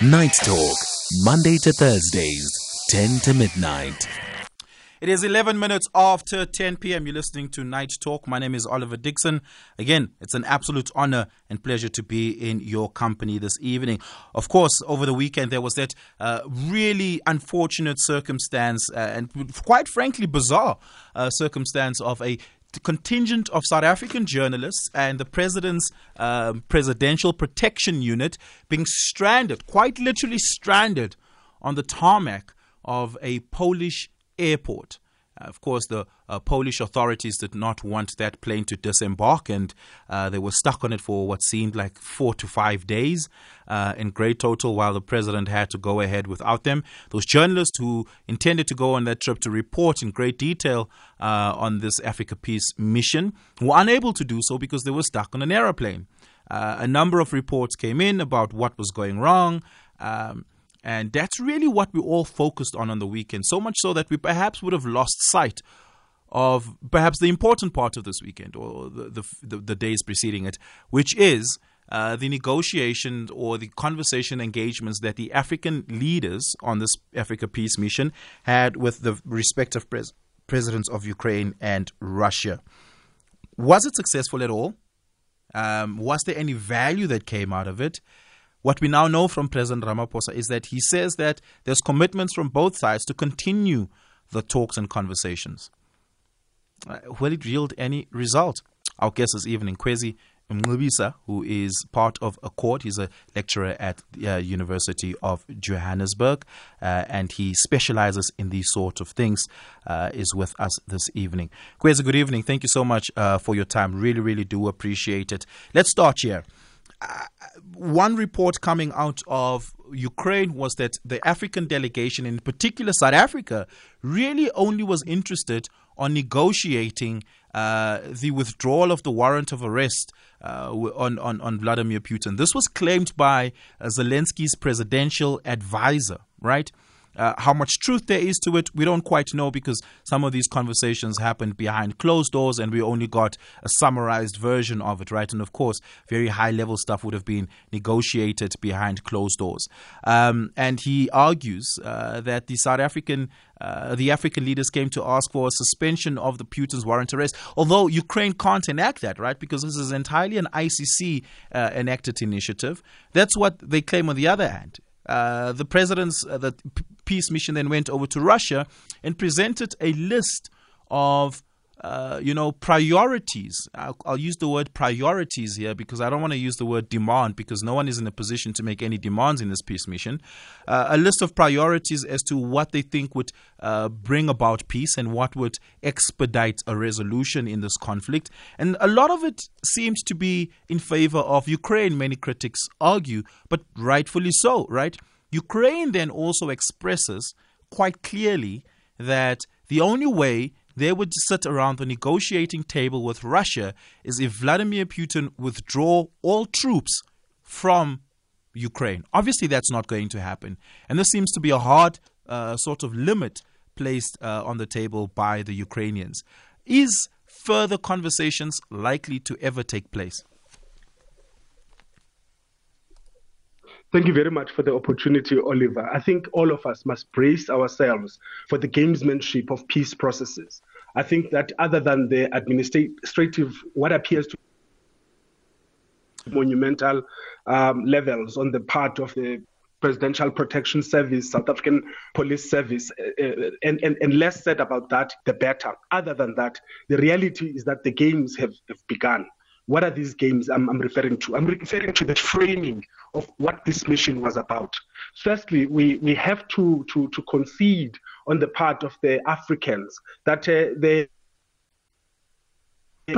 Night Talk, Monday to Thursdays, 10 to midnight. It is 11 minutes after 10 p.m. You're listening to Night Talk. My name is Oliver Dixon. Again, it's an absolute honor and pleasure to be in your company this evening. Of course, over the weekend, there was that uh, really unfortunate circumstance uh, and quite frankly bizarre uh, circumstance of a contingent of South African journalists and the president's um, presidential protection unit being stranded, quite literally stranded, on the tarmac of a Polish airport. Of course, the uh, Polish authorities did not want that plane to disembark, and uh, they were stuck on it for what seemed like four to five days uh, in great total, while the president had to go ahead without them. Those journalists who intended to go on that trip to report in great detail uh, on this Africa Peace mission were unable to do so because they were stuck on an aeroplane. Uh, a number of reports came in about what was going wrong. Um, and that's really what we all focused on on the weekend, so much so that we perhaps would have lost sight of perhaps the important part of this weekend or the, the, the, the days preceding it, which is uh, the negotiation or the conversation engagements that the African leaders on this Africa Peace Mission had with the respective pres- presidents of Ukraine and Russia. Was it successful at all? Um, was there any value that came out of it? What we now know from President Ramaphosa is that he says that there's commitments from both sides to continue the talks and conversations. Uh, will it yield any result? Our guest this evening, Kwezi Mngqibisa, who is part of Accord. He's a lecturer at the uh, University of Johannesburg, uh, and he specializes in these sort of things, uh, is with us this evening. Kwezi, good evening. Thank you so much uh, for your time. Really, really do appreciate it. Let's start here. One report coming out of Ukraine was that the African delegation, in particular South Africa, really only was interested on negotiating uh, the withdrawal of the warrant of arrest uh, on, on, on Vladimir Putin. This was claimed by uh, Zelensky's presidential advisor, right? Uh, how much truth there is to it, we don't quite know because some of these conversations happened behind closed doors and we only got a summarized version of it, right? And of course, very high level stuff would have been negotiated behind closed doors. Um, and he argues uh, that the South African uh, the African leaders came to ask for a suspension of the Putin's warrant arrest, although Ukraine can't enact that, right? Because this is entirely an ICC uh, enacted initiative. That's what they claim on the other hand. Uh, the president's uh, the peace mission then went over to Russia and presented a list of uh, you know, priorities. I'll, I'll, use the word priorities here because I don't want to use the word demand because no one is in a position to make any demands in this peace mission. Uh, a list of priorities as to what they think would uh, bring about peace and what would expedite a resolution in this conflict. And a lot of it seems to be in favor of Ukraine, many critics argue, but rightfully so, right? Ukraine then also expresses quite clearly that the only way they would sit around the negotiating table with Russia is if Vladimir Putin withdraw all troops from Ukraine. Obviously, that's not going to happen. And this seems to be a hard uh, sort of limit placed uh, on the table by the Ukrainians. Is further conversations likely to ever take place? Thank you very much for the opportunity, Oliver. I think all of us must brace ourselves for the gamesmanship of peace processes. I think that other than the administrative, what appears to monumental um, levels on the part of the Presidential Protection Service, South African Police Service, uh, uh, and, and, and less said about that, the better. Other than that, the reality is that the games have, have begun. What are these games I'm, I'm referring to? I'm referring to the framing of what this mission was about. Firstly, we, we have to, to, to concede on the part of the Africans that uh, the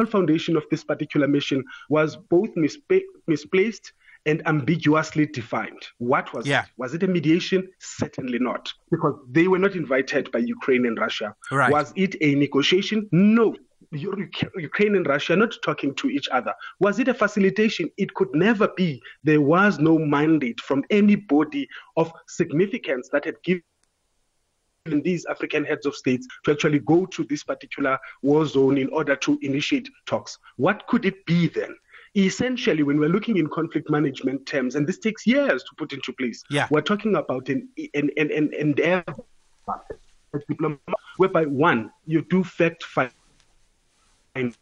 foundation of this particular mission was both mispa- misplaced and ambiguously defined. What was yeah. it? Was it a mediation? Certainly not, because they were not invited by Ukraine and Russia. Right. Was it a negotiation? No. Ukraine and Russia not talking to each other. Was it a facilitation? It could never be. There was no mandate from anybody of significance that had given these African heads of states to actually go to this particular war zone in order to initiate talks. What could it be then? essentially, when we're looking in conflict management terms, and this takes years to put into place, yeah. we're talking about an an an, an endeavor, whereby one you do fact finding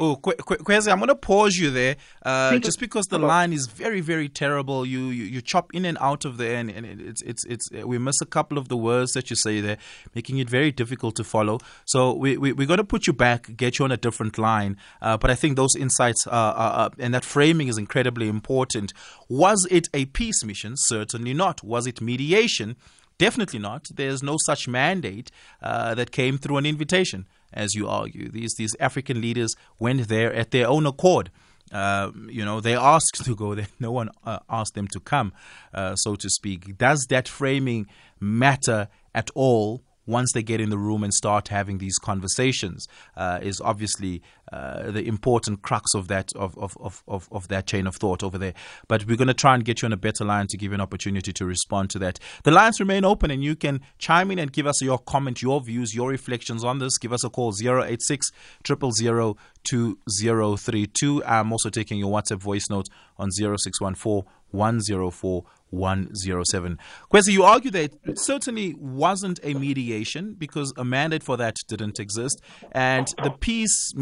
Oh, Kwezi, I'm going to pause you there, uh, just because the line is very, very terrible. You, you, you chop in and out of there, and, and it's it's it's we miss a couple of the words that you say there, making it very difficult to follow. So we, we we're going to put you back, get you on a different line. Uh, but I think those insights are, are, and that framing is incredibly important. Was it a peace mission? Certainly not. Was it mediation? Definitely not. There's no such mandate uh, that came through an invitation as you argue. These these African leaders went there at their own accord. Uh, you know, they asked to go there. No one uh, asked them to come, uh, so to speak. Does that framing matter at all once they get in the room and start having these conversations uh, is obviously uh, the important crux of that of, of, of, of, that chain of thought over there. But we're going to try and get you on a better line to give you an opportunity to respond to that. The lines remain open and you can chime in and give us your comment, your views, your reflections on this. Give us a call 086 000 2032. I'm also taking your WhatsApp voice note on 0614 104 107. Kwezi, you argue that it certainly wasn't a mediation because a mandate for that didn't exist, and the peace,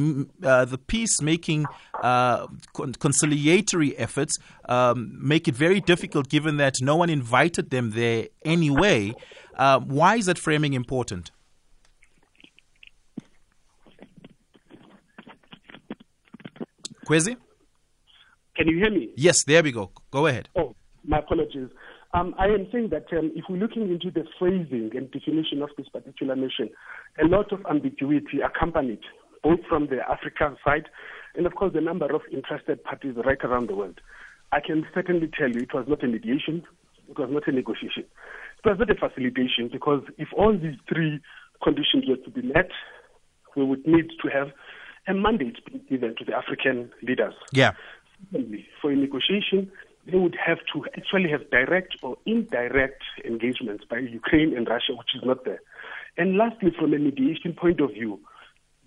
uh, the peacemaking, uh, conciliatory efforts um, make it very difficult given that no one invited them there anyway. Uh, why is that framing important? Kwezi? Can you hear me? Yes, there we go. Go ahead. Oh, my apologies. Um, I am saying that um, if we're looking into the phrasing and definition of this particular mission, a lot of ambiguity accompanied both from the African side and, of course, the number of interested parties right around the world. I can certainly tell you it was not a mediation, it was not a negotiation, it was not a facilitation because if all these three conditions were to be met, we would need to have a mandate given to the African leaders. Yeah. For a negotiation, they would have to actually have direct or indirect engagements by Ukraine and Russia, which is not there. And lastly, from a mediation point of view,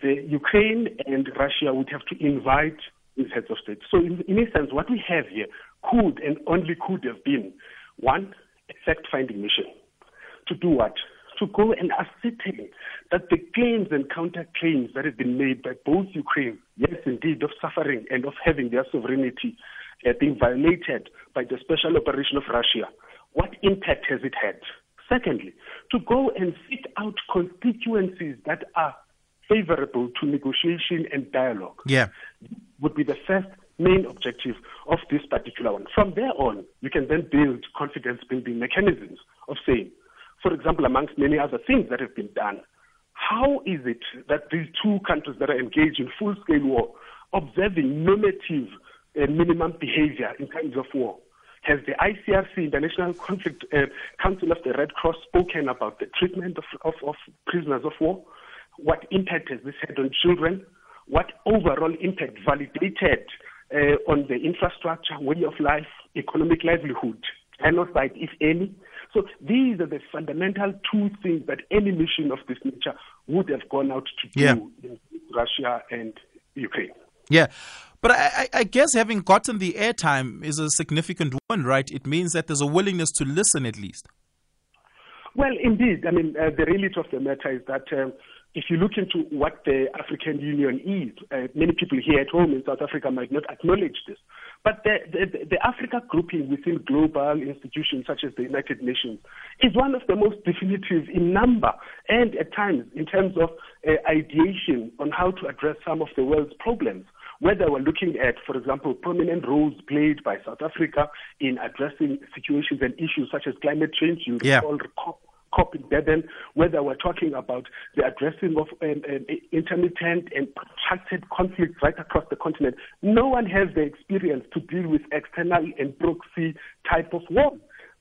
the Ukraine and Russia would have to invite these heads of state. So, in, in a sense, what we have here could and only could have been one, fact finding mission. To do what? To go and ascertain that the claims and counterclaims that have been made by both Ukraine, yes, indeed, of suffering and of having their sovereignty uh, being violated by the special operation of Russia, what impact has it had? Secondly, to go and seek out constituencies that are favorable to negotiation and dialogue. Yeah. Would be the first main objective of this particular one. From there on, you can then build confidence building mechanisms of saying, for example, amongst many other things that have been done, how is it that these two countries that are engaged in full scale war, observing normative uh, minimum behavior in times of war. Has the ICRC, International Conflict uh, Council of the Red Cross, spoken about the treatment of, of, of prisoners of war? What impact has this had on children? What overall impact validated uh, on the infrastructure, way of life, economic livelihood, genocide, if any? So these are the fundamental two things that any mission of this nature would have gone out to do yeah. in Russia and Ukraine. Yeah. But I, I, guess having gotten the airtime is a significant one, right? It means that there's a willingness to listen at least. Well, indeed. I mean, uh, the reality of the matter is that um, if you look into what the African Union is, uh, many people here at home in South Africa might not acknowledge this. But the, the, the, Africa grouping within global institutions such as the United Nations is one of the most definitive in number and at times in terms of uh, ideation on how to address some of the world's problems whether we're looking at, for example, prominent roles played by South Africa in addressing situations and issues such as climate change, you yeah. recall COP in Durban, whether we're talking about the addressing of um, um, intermittent and protracted conflicts right across the continent. No one has the experience to deal with external and proxy type of war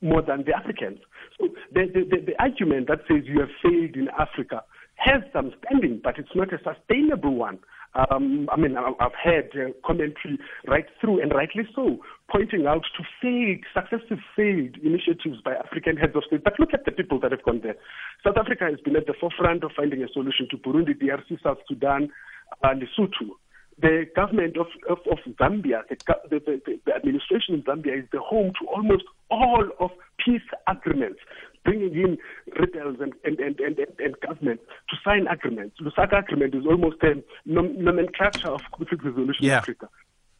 more than the Africans. So the, the, the, the argument that says you have failed in Africa has some standing, but it's not a sustainable one. Um, I mean, I've heard uh, commentary right through, and rightly so, pointing out to failed, successive failed initiatives by African heads of state. But look at the people that have gone there. South Africa has been at the forefront of finding a solution to Burundi, DRC, South Sudan, uh, Lesotho. the government of, of, of Zambia, the, the, the, administration in Zambia is the home to almost all of peace agreements, bringing in rebels and, and, and, and, and, government to sign agreements. Lusaka agreement is almost a nomenclature of conflict resolution yeah. in Africa.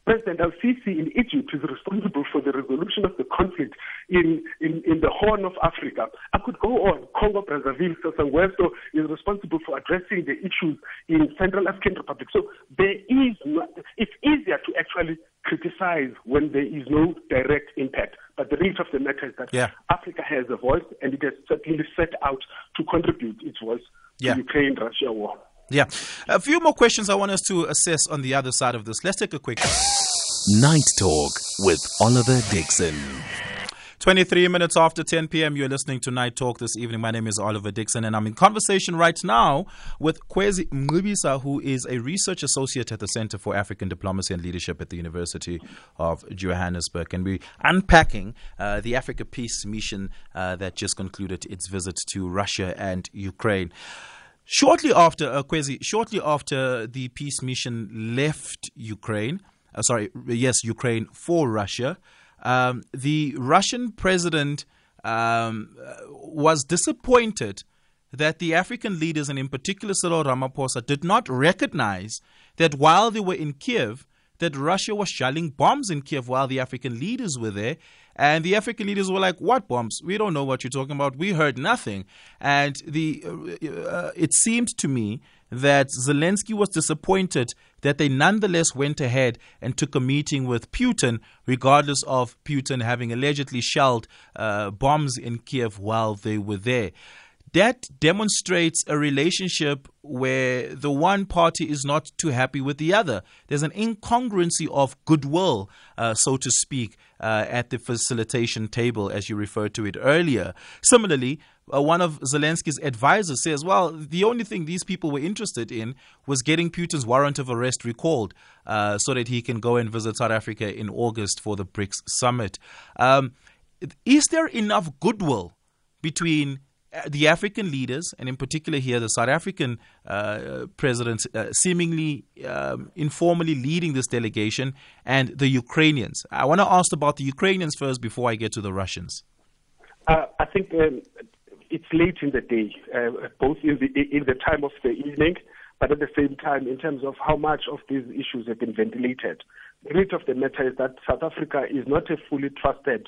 President Al-Sisi in Egypt is responsible for the resolution of the conflict in, in, in the Horn of Africa. I could go on. Congo Brazzaville, Sassou is responsible for addressing the issues in Central African Republic. So there is not, it's easier to actually criticize when there is no direct impact. But the reality of the matter is that yeah. Africa has a voice and it has certainly set out to contribute its voice yeah. to Ukraine-Russia war. Yeah. A few more questions I want us to assess on the other side of this. Let's take a quick. Night Talk with Oliver Dixon. 23 minutes after 10 p.m., you're listening to Night Talk this evening. My name is Oliver Dixon, and I'm in conversation right now with Kwezi Mngqibisa, who is a research associate at the Center for African Diplomacy and Leadership at the University of Johannesburg. And we're unpacking uh, the Africa Peace Mission uh, that just concluded its visit to Russia and Ukraine. Shortly after, uh, Kwezi, shortly after the peace mission left Ukraine, uh, sorry, yes, Ukraine for Russia, um, the Russian president um, uh, was disappointed that the African leaders, and in particular Cyril Ramaphosa, did not recognize that while they were in Kiev, that Russia was shelling bombs in Kiev while the African leaders were there. And the African leaders were like, "What bombs? We don't know what you're talking about. We heard nothing." And the uh, it seemed to me that Zelensky was disappointed that they nonetheless went ahead and took a meeting with Putin, regardless of Putin having allegedly shelled uh, bombs in Kiev while they were there that demonstrates a relationship where the one party is not too happy with the other. There's an incongruency of goodwill, uh, so to speak, uh, at the facilitation table, as you referred to it earlier. Similarly, uh, one of Zelensky's advisors says, well, the only thing these people were interested in was getting Putin's warrant of arrest recalled uh, so that he can go and visit South Africa in August for the BRICS summit. Um, is there enough goodwill between the African leaders, and in particular here the South African uh, president, uh, seemingly um, informally leading this delegation, and the Ukrainians. I want to ask about the Ukrainians first before I get to the Russians. Uh, I think um, it's late in the day, uh, both in the, in the time of the evening, but at the same time, in terms of how much of these issues have been ventilated. The reality of the matter is that South Africa is not a fully trusted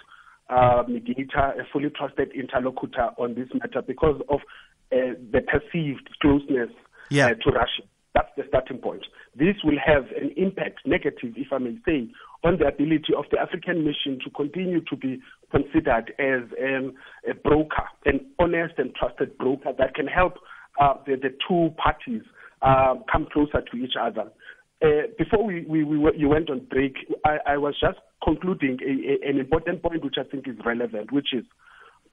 uh, mediator, a fully trusted interlocutor on this matter because of uh, the perceived closeness yeah. uh, to Russia. That's the starting point. This will have an impact, negative, if I may say, on the ability of the African mission to continue to be considered as um, a broker, an honest and trusted broker that can help uh, the, the, two parties uh, come closer to each other. Uh, before we, we, we, you went on break, I, I was just concluding a, a, an important point which I think is relevant, which is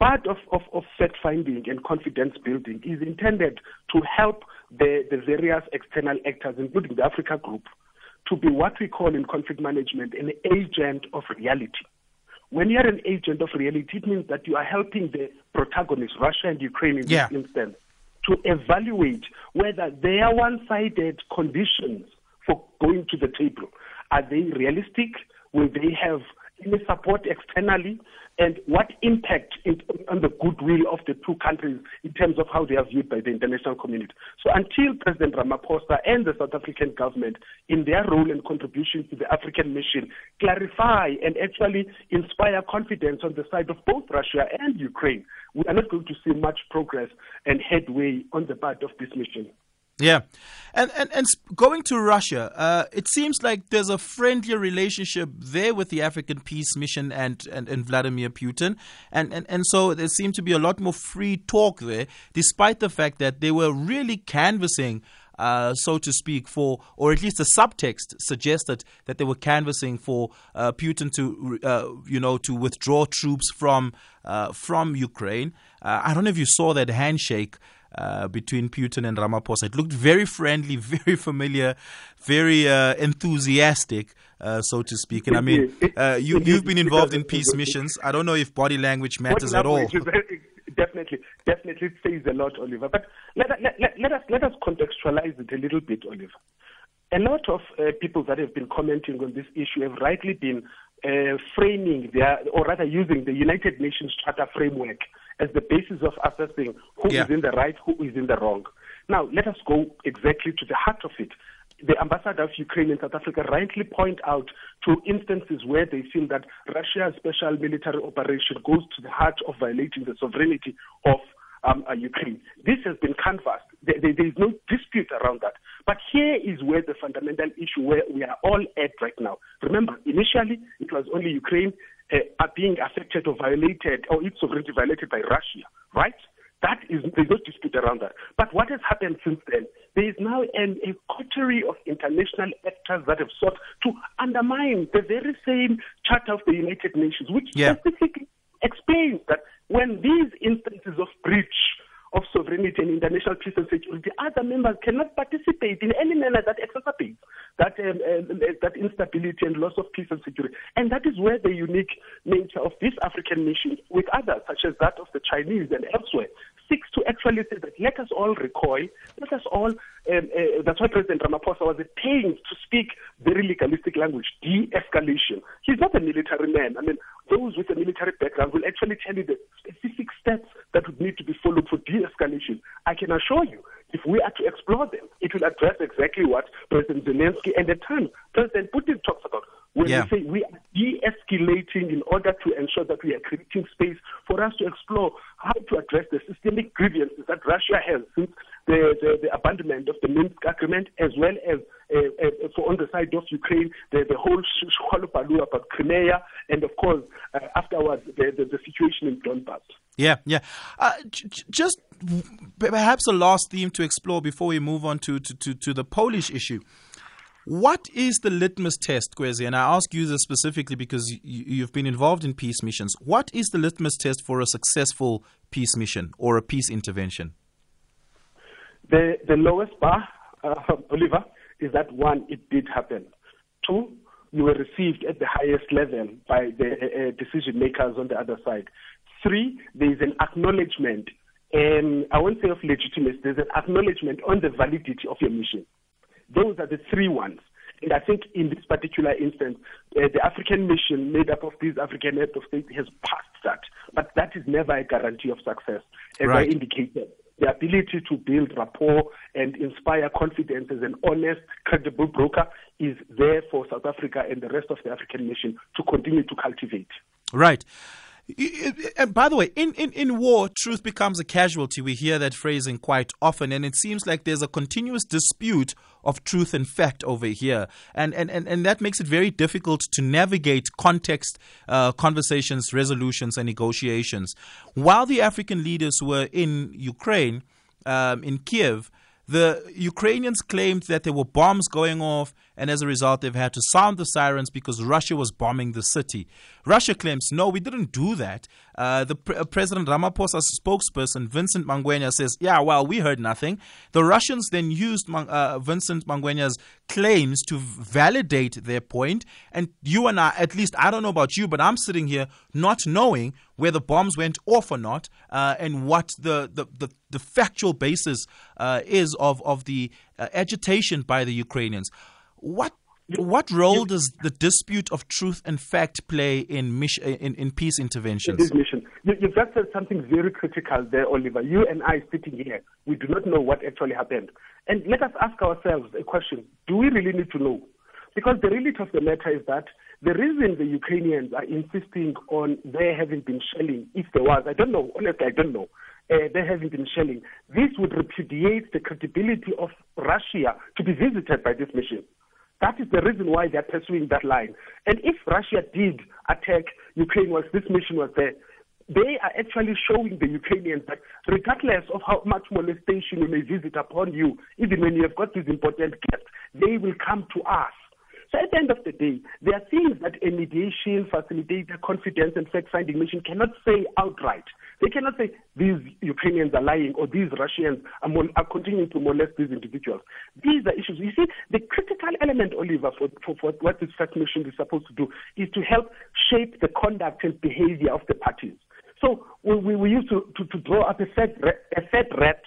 part of, of, of fact finding and confidence building is intended to help the, the various external actors, including the Africa Group, to be what we call in conflict management an agent of reality. When you're an agent of reality, it means that you are helping the protagonists, Russia and Ukraine in yeah. this instance, to evaluate whether their one sided conditions for going to the table are they realistic? Will they have any support externally? And what impact on the goodwill of the two countries in terms of how they are viewed by the international community? So until President Ramaphosa and the South African government, in their role and contribution to the African mission, clarify and actually inspire confidence on the side of both Russia and Ukraine, we are not going to see much progress and headway on the part of this mission. Yeah, and and and going to Russia, uh, it seems like there's a friendlier relationship there with the African Peace Mission and, and, and Vladimir Putin, and, and and so there seemed to be a lot more free talk there, despite the fact that they were really canvassing. Uh, so to speak, for, or at least the subtext suggested that they were canvassing for uh, Putin to, uh, you know, to withdraw troops from uh, from Ukraine. Uh, I don't know if you saw that handshake uh, between Putin and Ramaphosa. It looked very friendly, very familiar, very uh, enthusiastic, uh, so to speak. And I mean, uh, you, you've been involved in peace missions. I don't know if body language matters at all. Definitely, definitely says a lot, Oliver. But let, let, let, let, us let us contextualize it a little bit, Oliver. a lot of uh, people that have been commenting on this issue have rightly been uh, framing their, or rather using the United Nations Charter framework as the basis of assessing who yeah. is in the right, who is in the wrong. Now, let us go exactly to the heart of it. The ambassador of Ukraine in South Africa rightly point out to instances where they feel that Russia's special military operation goes to the heart of violating the sovereignty of um, uh, Ukraine. This has been canvassed. There, there, there is no dispute around that. But here is where the fundamental issue where we are all at right now. Remember, initially it was only Ukraine uh, are being affected or violated, or its sovereignty violated by Russia, right? That is, there's no dispute around that. But what has happened since then? There is now an, a coterie of international actors that have sought to undermine the very same Charter of the United Nations, which yeah. specifically explains that when these instances of breach of sovereignty and international peace and security, other members cannot participate in any manner that exacerbates that um, uh, that instability and loss of peace and security. And that is where the unique nature of this African mission, with others such as that of the Chinese and elsewhere, seeks to actually say that let us all recoil, let us all. Um, uh, that's why President Ramaphosa was at to speak very legalistic language, de-escalation. He's not a military man. I mean, those with a military background will actually tell you specific steps that would need to be followed for de-escalation. I can assure you, if we are to explore them, it will address exactly what President Zelensky and the time President Putin talks about. When yeah. we say we are de-escalating in order to ensure that we are creating space for us to explore how to address the systemic grievances that Russia has since the, the, the abandonment of the Minsk agreement, as well as uh, uh, for on the side of Ukraine, the, the whole shkwalubalu about Crimea, and of course, uh, afterwards, the, the, the, situation in Donbass. Yeah, yeah. Uh, j- just perhaps a last theme to explore before we move on to, to, to, to the Polish issue. What is the litmus test, Kwezi? And I ask you this specifically because you, have been involved in peace missions. What is the litmus test for a successful peace mission or a peace intervention? The, the lowest bar, uh, Oliver, is that one, it did happen. Two, you were received at the highest level by the uh, uh decision makers on the other side. Three, there is an acknowledgement, and I won't say of legitimacy, there's an acknowledgement on the validity of your mission. Those are the three ones. And I think in this particular instance, uh, the African mission made up of these African heads of state has passed that. But that is never a guarantee of success, as right. I indicated. The ability to build rapport and inspire confidence as an honest, credible broker is there for South Africa and the rest of the African nation to continue to cultivate. Right. And by the way, in, in, in war, truth becomes a casualty. We hear that phrasing quite often, and it seems like there's a continuous dispute of truth and fact over here. And, and, and, and that makes it very difficult to navigate context, uh, conversations, resolutions, and negotiations. While the African leaders were in Ukraine, um, in Kiev, the Ukrainians claimed that there were bombs going off, and as a result, they've had to sound the sirens because Russia was bombing the city. Russia claims, no, we didn't do that. Uh, the uh, President Ramaphosa's spokesperson, Vincent Magwenya, says, yeah, well, we heard nothing. The Russians then used uh, Vincent Magwenya's claims to validate their point. And you and I, at least I don't know about you, but I'm sitting here not knowing where the bombs went off or not uh, and what the, the, the, the factual basis uh, is of, of the uh, agitation by the Ukrainians. What what role does the dispute of truth and fact play in mission, in, in peace interventions? In this mission, you, you've just said something very critical there, Oliver. You and I sitting here, we do not know what actually happened, and let us ask ourselves a question: Do we really need to know? Because the reality of the matter is that the reason the Ukrainians are insisting on there having been shelling, if there was, I don't know. Honestly, I don't know. Uh, there having been shelling. This would repudiate the credibility of Russia to be visited by this mission. That is the reason why they're pursuing that line. And if Russia did attack Ukraine whilst this mission was there, they are actually showing the Ukrainians that regardless of how much molestation we may visit upon you, even when you have got these important gifts, they will come to us. So at the end of the day, there are things that a mediation facilitator, confidence and fact-finding mission cannot say outright. They cannot say these Ukrainians are lying or these Russians are, mon- are continuing to molest these individuals. These are issues. You see, the critical element, Oliver, for, for, for what this fact mission is supposed to do is to help shape the conduct and behavior of the parties. So we, we, we used to, to, to, draw up a set, a set rat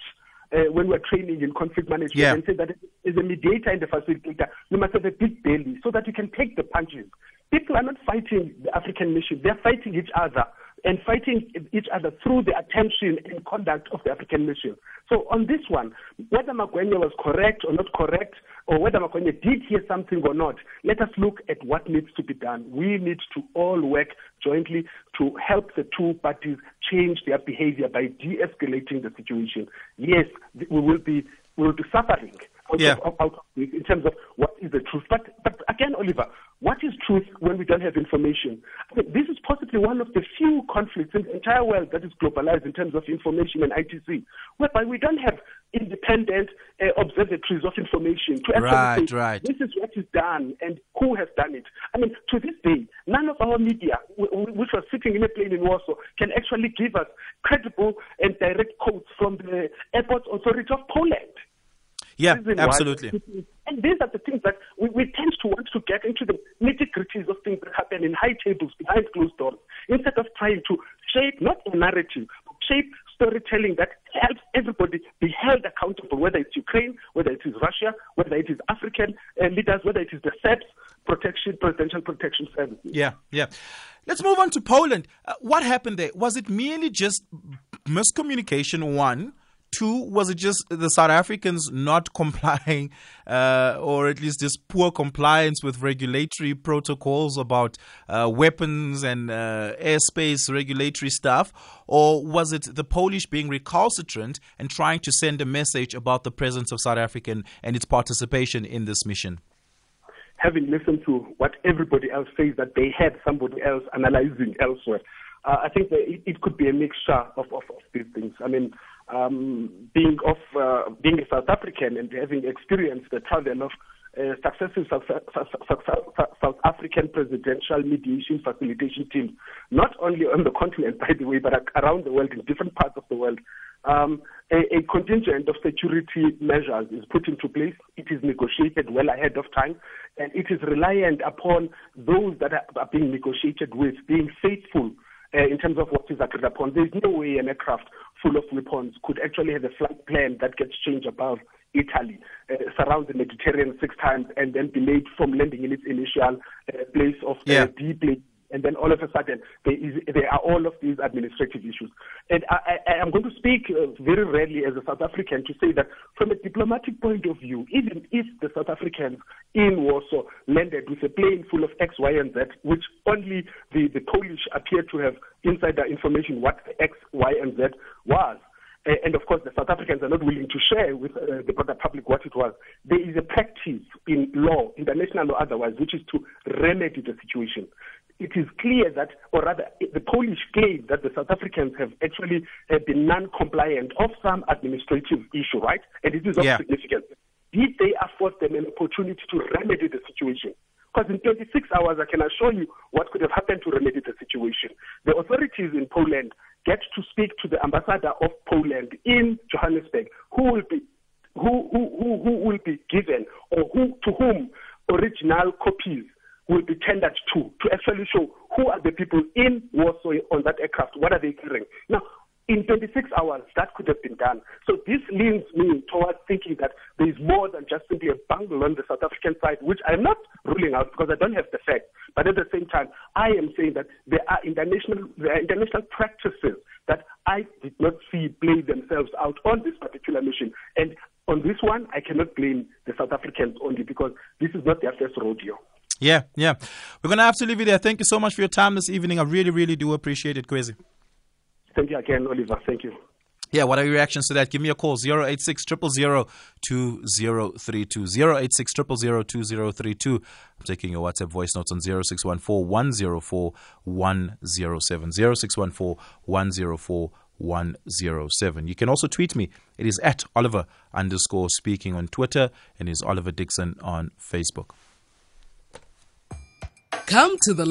uh, when we were training in conflict management yeah. and say that as a mediator and a facilitator, you must have a big belly so that you can take the punches. People are not fighting the African mission; they're fighting each other and fighting each other through the attention and conduct of the African mission. So on this one, whether Magwenya was correct or not correct, or whether Magwenya did hear something or not, let us look at what needs to be done. We need to all work jointly to help the two parties change their behavior by de-escalating the situation. Yes, we will be we will be suffering out, yeah. of, out of in terms of what is the truth. But, but again, Oliver, what is truth when we don't have information? I mean, this is possibly one of the few conflicts in the entire world that is globalized in terms of information and ITC, whereby we don't have independent uh, observatories of information to right, say, right. this is what is done and who has done it. I mean, to this day, none of our media, which was sitting in a plane in Warsaw, can actually give us credible and direct quotes from the Airport Authority of Poland. Yeah, absolutely. And these are the things that we, we tend to want to get into the nitty gritties of things that happen in high tables behind closed doors instead of trying to shape not a narrative, but shape storytelling that helps everybody be held accountable, whether it's Ukraine, whether it is Russia, whether it is African uh, leaders, whether it is the SAPS protection, presidential protection services. Yeah, yeah. Let's move on to Poland. Uh, what happened there? Was it merely just miscommunication, one? Two, was it just the South Africans not complying, uh, or at least just poor compliance with regulatory protocols about uh, weapons and uh, airspace regulatory stuff? Or was it the Polish being recalcitrant and trying to send a message about the presence of South African and its participation in this mission? Having listened to what everybody else says that they had somebody else analyzing elsewhere, uh, I think it, it, could be a mixture of, of, of these things. I mean, um, being of uh, being a South African and having experienced the travel of uh, successive South, African presidential mediation facilitation teams, not only on the continent, by the way, but around the world in different parts of the world. Um, a, a, contingent of security measures is put into place. It is negotiated well ahead of time, and it is reliant upon those that are, are being negotiated with being faithful uh, in terms of what is agreed upon. There's no way an aircraft full of weapons could actually have a flight plan that gets changed above Italy, uh, surround the Mediterranean six times, and then be delayed from landing in its initial uh, place of uh, yeah. deep and then all of a sudden there, is, there are all of these administrative issues. And I, I, am going to speak uh, very rarely as a South African to say that from a diplomatic point of view, even if the South Africans in Warsaw landed with a plane full of X, Y, and Z, which only the, the Polish appear to have insider information what X, Y, and Z was, and of course the South Africans are not willing to share with uh, the broader public what it was. There is a practice in law, international or otherwise, which is to remedy the situation. It is clear that, or rather, the Polish claim that the South Africans have actually uh, been non-compliant of some administrative issue, right? And it is of yeah. significance. Did they afford them an opportunity to remedy the situation? Because in 26 hours, I can assure you what could have happened to remedy the situation. The authorities in Poland get to speak to the ambassador of Poland in Johannesburg, who will be who, who, who, who will be given or who, to whom original copies will be tendered to to actually show who are the people in Warsaw on that aircraft, what are they carrying. Now, in 26 hours, that could have been done. So this leans me towards thinking that there is more than just simply a bungle on the South African side, which I'm not ruling out because I don't have the facts. But at the same time, I am saying that there are international, there are international practices that I did not see play themselves out on this particular mission. And on this one, I cannot blame the South Africans only because this is not their first rodeo. Yeah, yeah. We're going to have to leave it there. Thank you so much for your time this evening. I really, really do appreciate it, Kwezi. Thank you again, Oliver. Thank you. Yeah, what are your reactions to that? Give me a call 086 000 2032. 086 000 2032. I'm taking your WhatsApp voice notes on 0614 104 107. 0614 104 107. You can also tweet me. It is at Oliver underscore speaking on Twitter and is Oliver Dixon on Facebook. Come to the